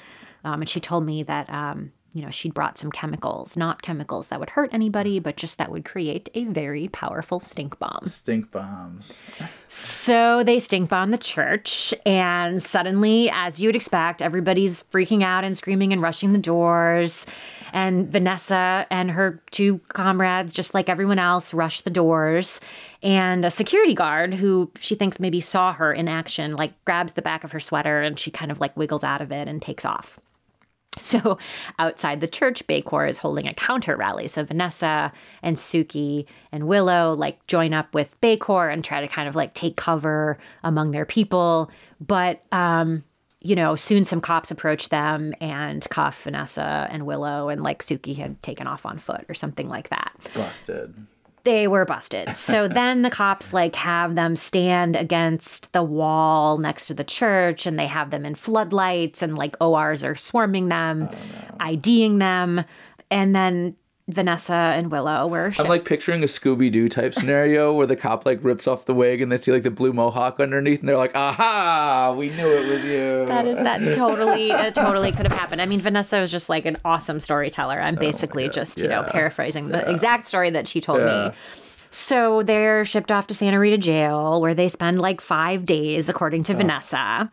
Um, and she told me that um, you know, she'd brought some chemicals, not chemicals that would hurt anybody, but just that would create a very powerful stink bomb. Stink bombs. So they stink bomb the church, and suddenly, as you'd expect, everybody's freaking out and screaming and rushing the doors. And Vanessa and her two comrades, just like everyone else, rush the doors. And a security guard who she thinks maybe saw her in action, like grabs the back of her sweater and she kind of like wiggles out of it and takes off. (laughs) So outside the church, BACORR is holding a counter rally. So Vanessa and Suki and Willow like join up with BACORR and try to kind of like take cover among their people. But um, you know, soon some cops approach them and cuff Vanessa and Willow, and like Suki had taken off on foot or something like that. Busted they were busted. So (laughs) then the cops like have them stand against the wall next to the church and they have them in floodlights and like ORs are swarming them, oh, no. IDing them. And then Vanessa and Willow were. Shipped. I'm like picturing a Scooby Doo type (laughs) scenario where the cop like rips off the wig and they see like the blue mohawk underneath and they're like, "Aha! We knew it was you." That is that (laughs) totally it totally could have happened. I mean, Vanessa was just like an awesome storyteller. I'm oh basically oh just you yeah. know paraphrasing the yeah. exact story that she told yeah. me. So they're shipped off to Santa Rita jail where they spend like five days, according to oh. Vanessa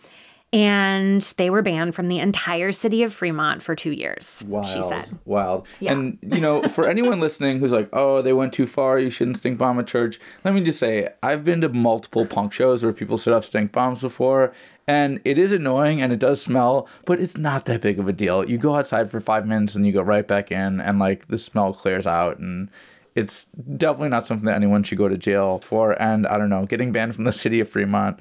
and they were banned from the entire city of Fremont for two years. Wild, she said. Wild. Yeah. And you know, for anyone (laughs) listening who's like, "Oh, they went too far. You shouldn't stink bomb a church." Let me just say, I've been to multiple punk shows where people set off stink bombs before, and it is annoying and it does smell, but it's not that big of a deal. You go outside for five minutes and you go right back in, and like the smell clears out and it's definitely not something that anyone should go to jail for. And I don't know, getting banned from the city of Fremont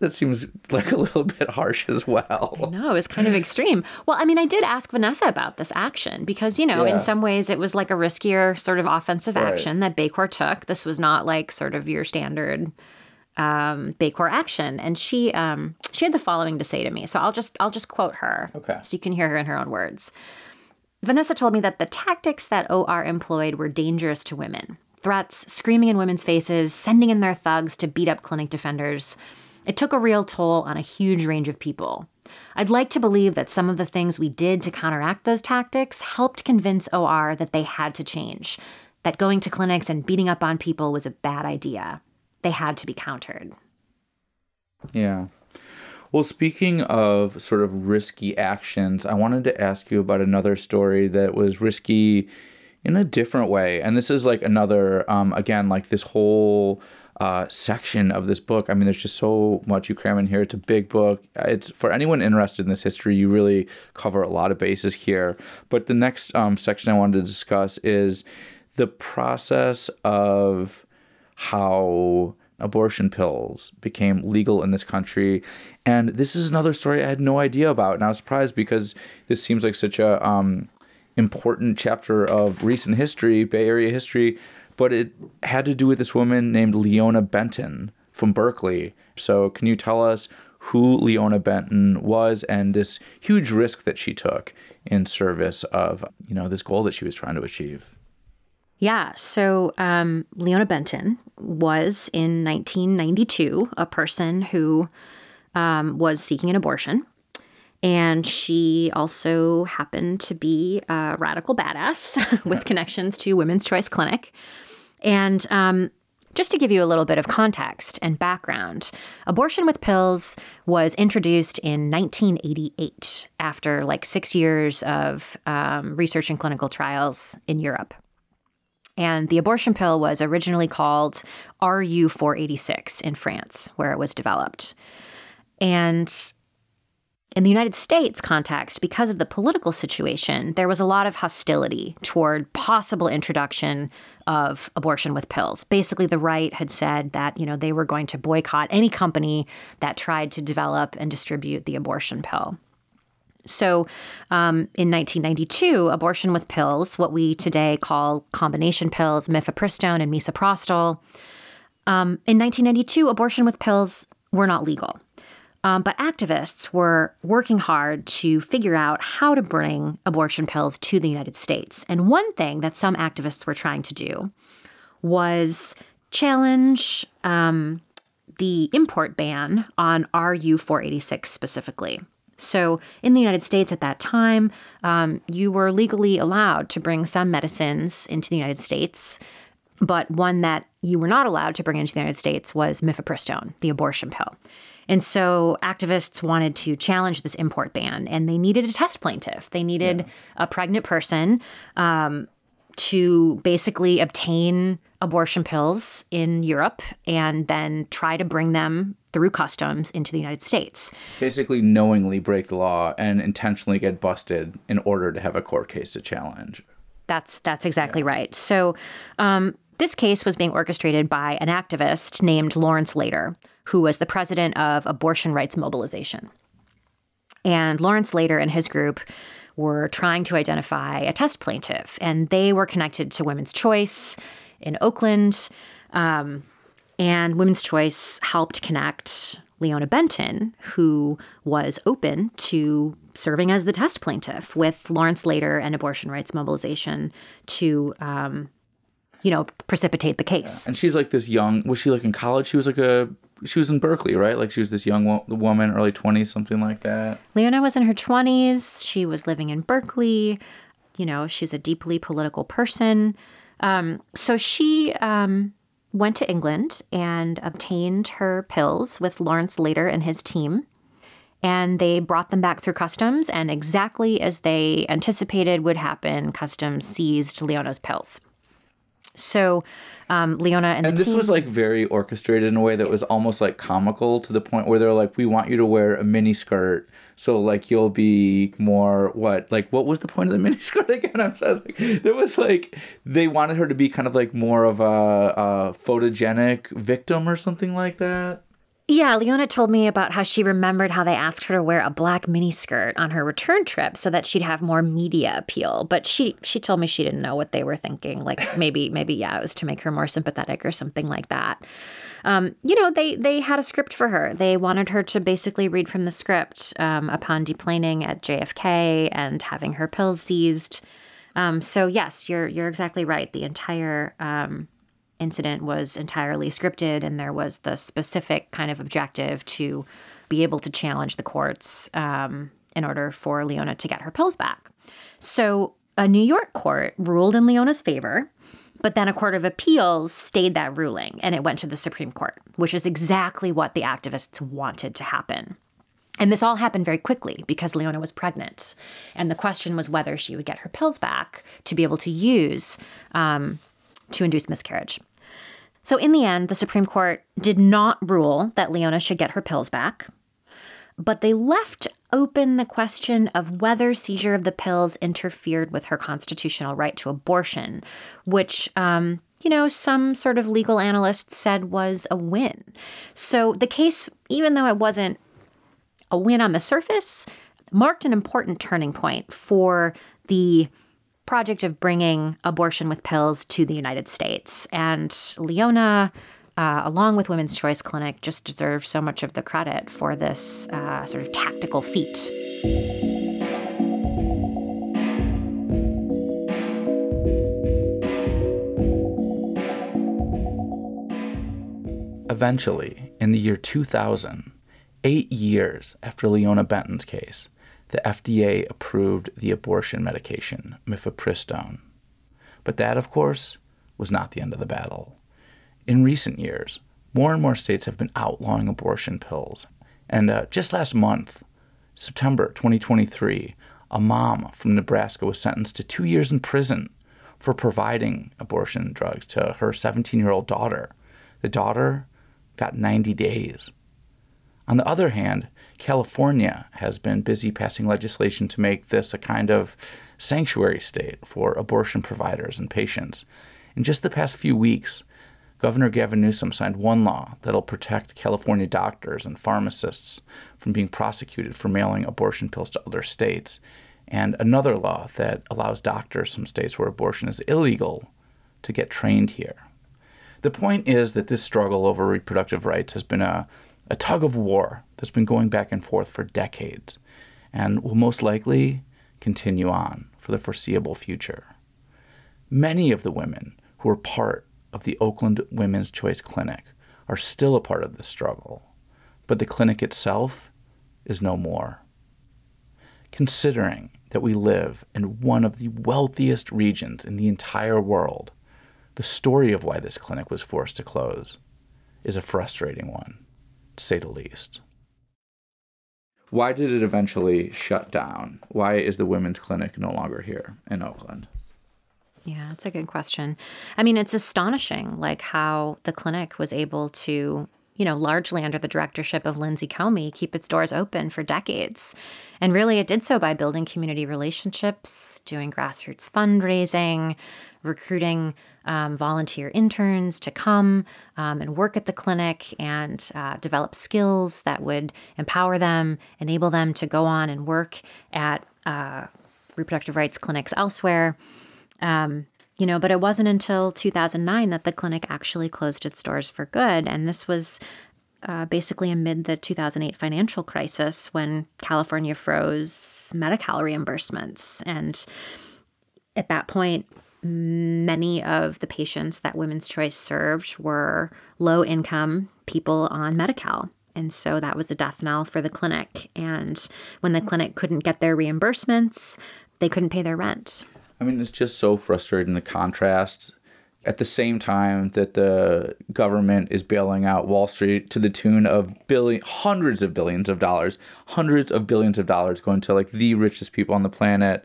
that seems like a little bit harsh as well. No, it's kind of extreme. Well, I mean, I did ask Vanessa about this action because, you know, yeah. in some ways it was like a riskier sort of offensive right. action that BACORR took. This was not like sort of your standard um, BACORR action, and she um, she had the following to say to me. So I'll just I'll just quote her, okay, so you can hear her in her own words. Vanessa told me that the tactics that OR employed were dangerous to women. Threats, screaming in women's faces, sending in their thugs to beat up clinic defenders. It took a real toll on a huge range of people. I'd like to believe that some of the things we did to counteract those tactics helped convince OR that they had to change, that going to clinics and beating up on people was a bad idea. They had to be countered. Yeah. Well, speaking of sort of risky actions, I wanted to ask you about another story that was risky in a different way. And this is like another, um, again, like this whole uh, section of this book. I mean, there's just so much you cram in here. It's a big book. It's for anyone interested in this history. You really cover a lot of bases here. But the next um, section I wanted to discuss is the process of how abortion pills became legal in this country. And this is another story I had no idea about, and I was surprised because this seems like such a um, important chapter of recent history, Bay Area history but it had to do with this woman named Leona Benten from Berkeley. So, can you tell us who Leona Benten was and this huge risk that she took in service of, you know, this goal that she was trying to achieve? Yeah, so um, Leona Benten was in 1992 a person who um, was seeking an abortion. And she also happened to be a radical badass (laughs) with connections to Women's Choice Clinic. And um, just to give you a little bit of context and background, abortion with pills was introduced in 1988 after like six years of um, research and clinical trials in Europe. And the abortion pill was originally called RU 486 in France, where it was developed. And in the United States context, because of the political situation, there was a lot of hostility toward possible introduction of abortion with pills. Basically, the right had said that, you know, they were going to boycott any company that tried to develop and distribute the abortion pill. So, um, in 1992, abortion with pills, what we today call combination pills, mifepristone and misoprostol, um, in 1992, abortion with pills were not legal. Um, but activists were working hard to figure out how to bring abortion pills to the United States. And one thing that some activists were trying to do was challenge um, the import ban on RU 486 specifically. So, in the United States at that time, um, you were legally allowed to bring some medicines into the United States, but one that you were not allowed to bring into the United States was mifepristone, the abortion pill. And so activists wanted to challenge this import ban and they needed a test plaintiff. They needed yeah. a pregnant person um, to basically obtain abortion pills in Europe and then try to bring them through customs into the United States. Basically, knowingly break the law and intentionally get busted in order to have a court case to challenge. That's that's exactly yeah. right. So, um, this case was being orchestrated by an activist named Lawrence Lader, who was the president of Abortion Rights Mobilization. And Lawrence Lader and his group were trying to identify a test plaintiff, and they were connected to Women's Choice in Oakland. Um, and Women's Choice helped connect Leona Benton, who was open to serving as the test plaintiff with Lawrence Lader and Abortion Rights Mobilization to um, you know, precipitate the case. Yeah. And she's like this young. Was she like in college? She was like a. She was in Berkeley, right? Like she was this young wo- woman, early twenties, something like that. Leona was in her twenties. She was living in Berkeley. You know, she's a deeply political person. Um, so she um, went to England and obtained her pills with Lawrence Lader and his team. And they brought them back through customs, and exactly as they anticipated would happen, customs seized Leona's pills. So um, Leona and, and this team, was like very orchestrated in a way that yes. was almost like comical to the point where they're like, we want you to wear a mini skirt. So like you'll be more what like what was the point of the (laughs) mini skirt again? I'm sorry. Like, there was like they wanted her to be kind of like more of a, a photogenic victim or something like that. Yeah, Leona told me about how she remembered how they asked her to wear a black miniskirt on her return trip so that she'd have more media appeal. But she she told me she didn't know what they were thinking. Like (laughs) maybe maybe yeah, it was to make her more sympathetic or something like that. Um, you know, they they had a script for her. They wanted her to basically read from the script um, upon deplaning at JFK and having her pills seized. Um, so yes, you're you're exactly right. The entire um, incident was entirely scripted and there was the specific kind of objective to be able to challenge the courts um, in order for Leona to get her pills back. So a New York court ruled in Leona's favor, but then a court of appeals stayed that ruling and it went to the Supreme Court, which is exactly what the activists wanted to happen. And this all happened very quickly because Leona was pregnant. And the question was whether she would get her pills back to be able to use um, to induce miscarriage. So, in the end, the Supreme Court did not rule that Leona should get her pills back, but they left open the question of whether seizure of the pills interfered with her constitutional right to abortion, which, um, you know, some sort of legal analysts said was a win. So, the case, even though it wasn't a win on the surface, marked an important turning point for the project of bringing abortion with pills to the United States. And Leona, uh, along with Women's Choice Clinic, just deserve so much of the credit for this uh, sort of tactical feat. Eventually, in the year 2000, Eight years after Leona Benten's case, the FDA approved the abortion medication, mifepristone. But that, of course, was not the end of the battle. In recent years, more and more states have been outlawing abortion pills. And uh, just last month, September 2023, a mom from Nebraska was sentenced to two years in prison for providing abortion drugs to her 17 year old daughter. The daughter got 90 days. On the other hand, California has been busy passing legislation to make this a kind of sanctuary state for abortion providers and patients. In just the past few weeks, Governor Gavin Newsom signed one law that'll protect California doctors and pharmacists from being prosecuted for mailing abortion pills to other states, and another law that allows doctors from states where abortion is illegal to get trained here. The point is that this struggle over reproductive rights has been a, a tug of war that's been going back and forth for decades and will most likely continue on for the foreseeable future. Many of the women who are part of the Oakland Women's Choice Clinic are still a part of this struggle, but the clinic itself is no more. Considering that we live in one of the wealthiest regions in the entire world, the story of why this clinic was forced to close is a frustrating one, to say the least. Why did it eventually shut down? Why is the women's clinic no longer here in Oakland? Yeah, that's a good question. I mean, it's astonishing, like how the clinic was able to, you know, largely under the directorship of Lindsay Comey, keep its doors open for decades. And really, it did so by building community relationships, doing grassroots fundraising, recruiting um, volunteer interns to come um, and work at the clinic and uh, develop skills that would empower them, enable them to go on and work at uh, reproductive rights clinics elsewhere. Um, you know, but it wasn't until 2009 that the clinic actually closed its doors for good. And this was uh, basically amid the 2008 financial crisis when California froze Medi Cal reimbursements. And at that point, many of the patients that Women's Choice served were low income people on Medi Cal. And so that was a death knell for the clinic. And when the clinic couldn't get their reimbursements, they couldn't pay their rent. I mean, it's just so frustrating the contrast. At the same time that the government is bailing out Wall Street to the tune of billion, hundreds of billions of dollars, hundreds of billions of dollars going to like the richest people on the planet.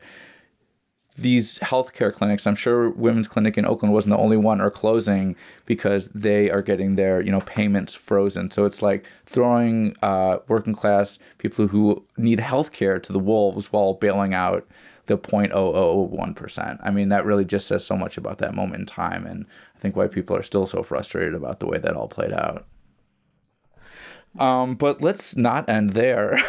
These healthcare clinics, I'm sure Women's Clinic in Oakland wasn't the only one, are closing because they are getting their you know payments frozen. So it's like throwing uh, working class people who need healthcare to the wolves while bailing out the 0.001%. I mean, that really just says so much about that moment in time. And I think why people are still so frustrated about the way that all played out. Um, but let's not end there.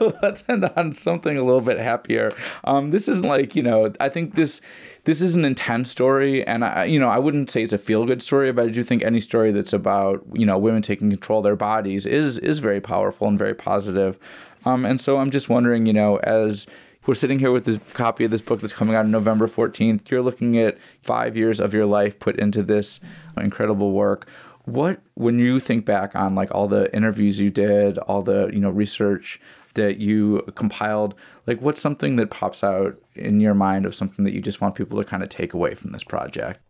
(laughs) let's end on something a little bit happier. Um, this isn't like you know. I think this this is an intense story, and I you know I wouldn't say it's a feel good story, but I do think any story that's about you know women taking control of their bodies is is very powerful and very positive. Um, and so I'm just wondering, you know, as we're sitting here with this copy of this book that's coming out on November 14th. You're looking at five years of your life put into this incredible work. What, when you think back on like all the interviews you did, all the, you know, research that you compiled, like what's something that pops out in your mind of something that you just want people to kind of take away from this project?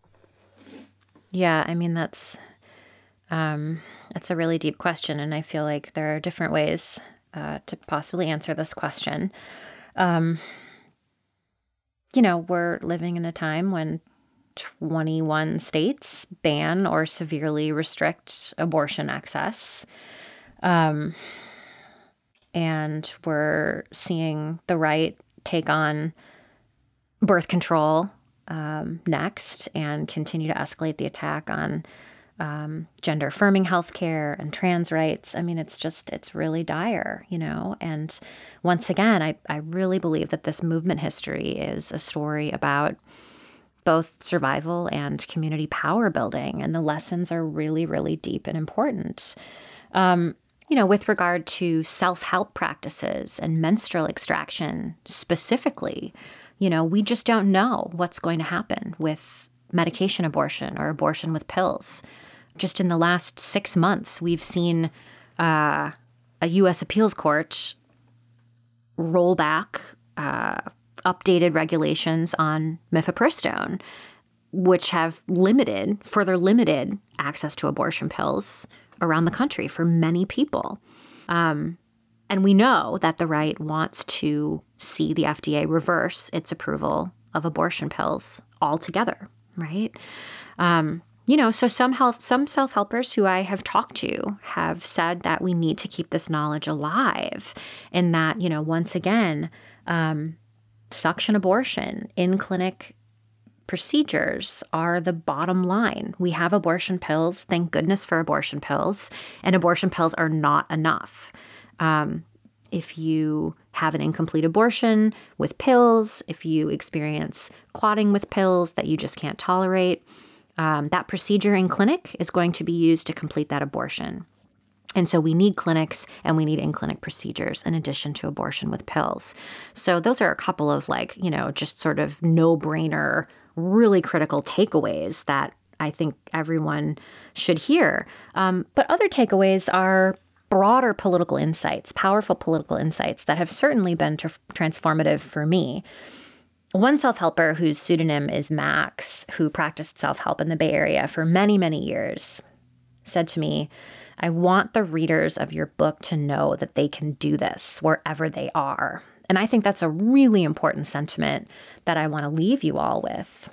Yeah, I mean, that's, um, that's a really deep question. And I feel like there are different ways uh, to possibly answer this question. Um, you know, we're living in a time when 21 states ban or severely restrict abortion access. Um, and we're seeing the right take on birth control um, next and continue to escalate the attack on um, gender affirming healthcare and trans rights. I mean, it's just, it's really dire, you know? And once again, I, I really believe that this movement history is a story about both survival and community power building. And the lessons are really, really deep and important. Um, you know, with regard to self help practices and menstrual extraction specifically, you know, we just don't know what's going to happen with medication abortion or abortion with pills just in the last six months, we've seen uh, a U.S. appeals court roll back uh, updated regulations on mifepristone, which have limited, further limited access to abortion pills around the country for many people. Um, and we know that the right wants to see the FDA reverse its approval of abortion pills altogether, right? Um, you know, so some health, some self helpers who I have talked to have said that we need to keep this knowledge alive, and that you know, once again, um, suction abortion in clinic procedures are the bottom line. We have abortion pills, thank goodness for abortion pills, and abortion pills are not enough. Um, if you have an incomplete abortion with pills, if you experience clotting with pills that you just can't tolerate, um, that procedure in clinic is going to be used to complete that abortion. And so we need clinics and we need in clinic procedures in addition to abortion with pills. So those are a couple of like, you know, just sort of no brainer, really critical takeaways that I think everyone should hear. Um, but other takeaways are broader political insights, powerful political insights that have certainly been tr- transformative for me. One self helper whose pseudonym is Max, who practiced self help in the Bay Area for many, many years, said to me, I want the readers of your book to know that they can do this wherever they are. And I think that's a really important sentiment that I want to leave you all with.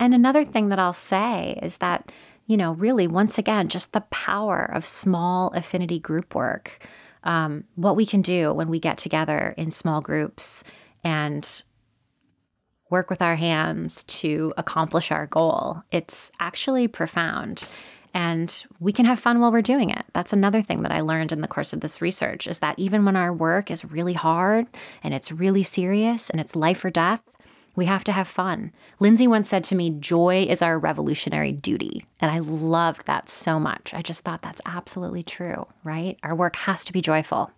And another thing that I'll say is that, you know, really, once again, just the power of small affinity group work. Um, what we can do when we get together in small groups and work with our hands to accomplish our goal. It's actually profound. And we can have fun while we're doing it. That's another thing that I learned in the course of this research is that even when our work is really hard and it's really serious and it's life or death, we have to have fun. Lindsay once said to me, Joy is our revolutionary duty. And I loved that so much. I just thought that's absolutely true, right? Our work has to be joyful.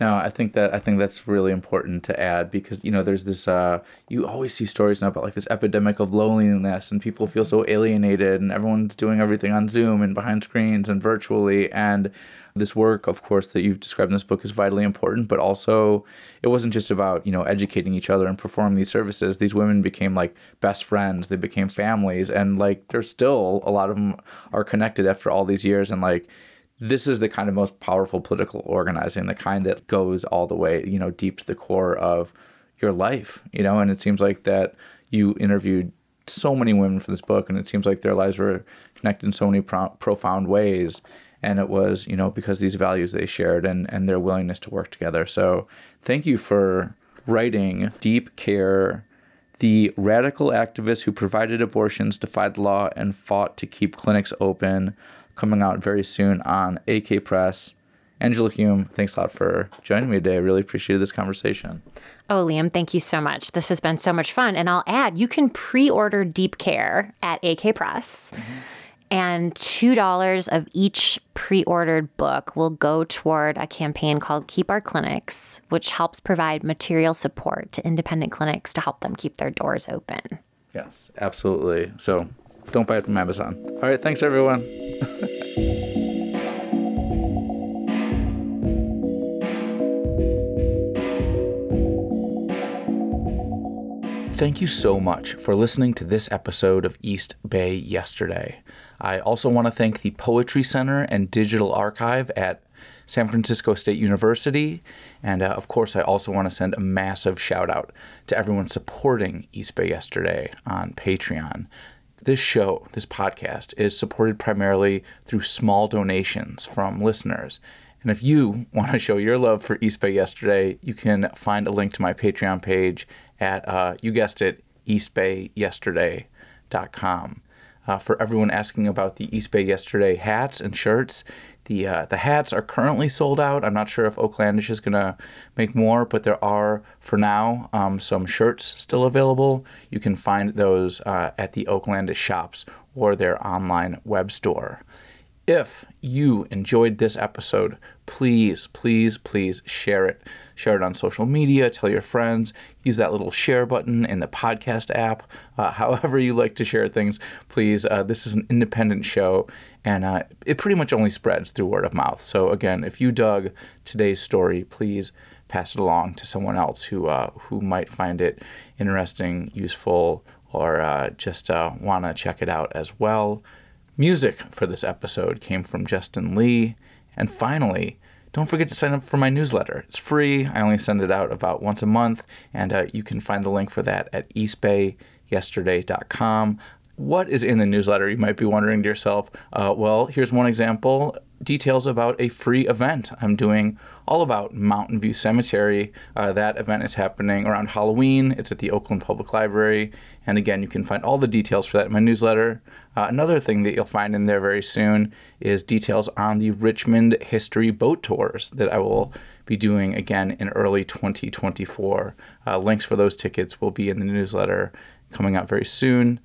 No, I think that I think that's really important to add because you know there's this uh, you always see stories now about like this epidemic of loneliness and people feel so alienated and everyone's doing everything on Zoom and behind screens and virtually. And this work of course that you've described in this book is vitally important but also it wasn't just about you know educating each other and performing these services. These women became like best friends. They became families. And like there's still a lot of them are connected after all these years. And like this is the kind of most powerful political organizing, the kind that goes all the way, you know, deep to the core of your life, you know, and it seems like that you interviewed so many women for this book and it seems like their lives were connected in so many pro- profound ways. And it was, you know, because these values they shared and and their willingness to work together. So, thank you for writing Deep Care the radical activists who provided abortions, defied the law, and fought to keep clinics open coming out very soon on AK Press. Angela Hume, thanks a lot for joining me today. I really appreciated this conversation. Oh, Liam, thank you so much. This has been so much fun. And I'll add, you can pre order Deep Care at AK Press. Mm-hmm. And $2 of each pre ordered book will go toward a campaign called Keep Our Clinics, which helps provide material support to independent clinics to help them keep their doors open. Yes, absolutely. So don't buy it from Amazon. All right, thanks everyone. (laughs) Thank you so much for listening to this episode of East Bay Yesterday. I also want to thank the Poetry Center and Digital Archive at San Francisco State University. And uh, of course, I also want to send a massive shout out to everyone supporting East Bay Yesterday on Patreon. This show, this podcast, is supported primarily through small donations from listeners. And if you want to show your love for East Bay yesterday, you can find a link to my Patreon page at, uh, you guessed it, eastbayyesterday.com. Uh, for everyone asking about the East Bay Yesterday hats and shirts, the uh, the hats are currently sold out. I'm not sure if Oaklandish is gonna make more, but there are for now um, some shirts still available. You can find those uh, at the Oaklandish shops or their online web store. If you enjoyed this episode, please, please, please share it. Share it on social media, tell your friends, use that little share button in the podcast app. Uh, (laughs) however, you like to share things, please. Uh, this is an independent show and uh, it pretty much only spreads through word of mouth. So, again, if you dug today's story, please pass it along to someone else who, uh, who might find it interesting, useful, or uh, just uh, want to check it out as well. Music for this episode came from Justin Lee. And finally, don't forget to sign up for my newsletter. It's free. I only send it out about once a month, and uh, you can find the link for that at eastbayyesterday.com. What is in the newsletter? You might be wondering to yourself. Uh, well, here's one example details about a free event I'm doing all about Mountain View Cemetery. Uh, that event is happening around Halloween. It's at the Oakland Public Library. And again, you can find all the details for that in my newsletter. Uh, another thing that you'll find in there very soon is details on the Richmond History Boat Tours that I will be doing again in early 2024. Uh, links for those tickets will be in the newsletter coming out very soon.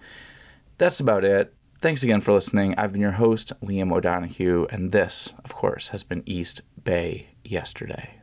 That's about it. Thanks again for listening. I've been your host, Liam O'Donoghue, and this, of course, has been East Bay Yesterday.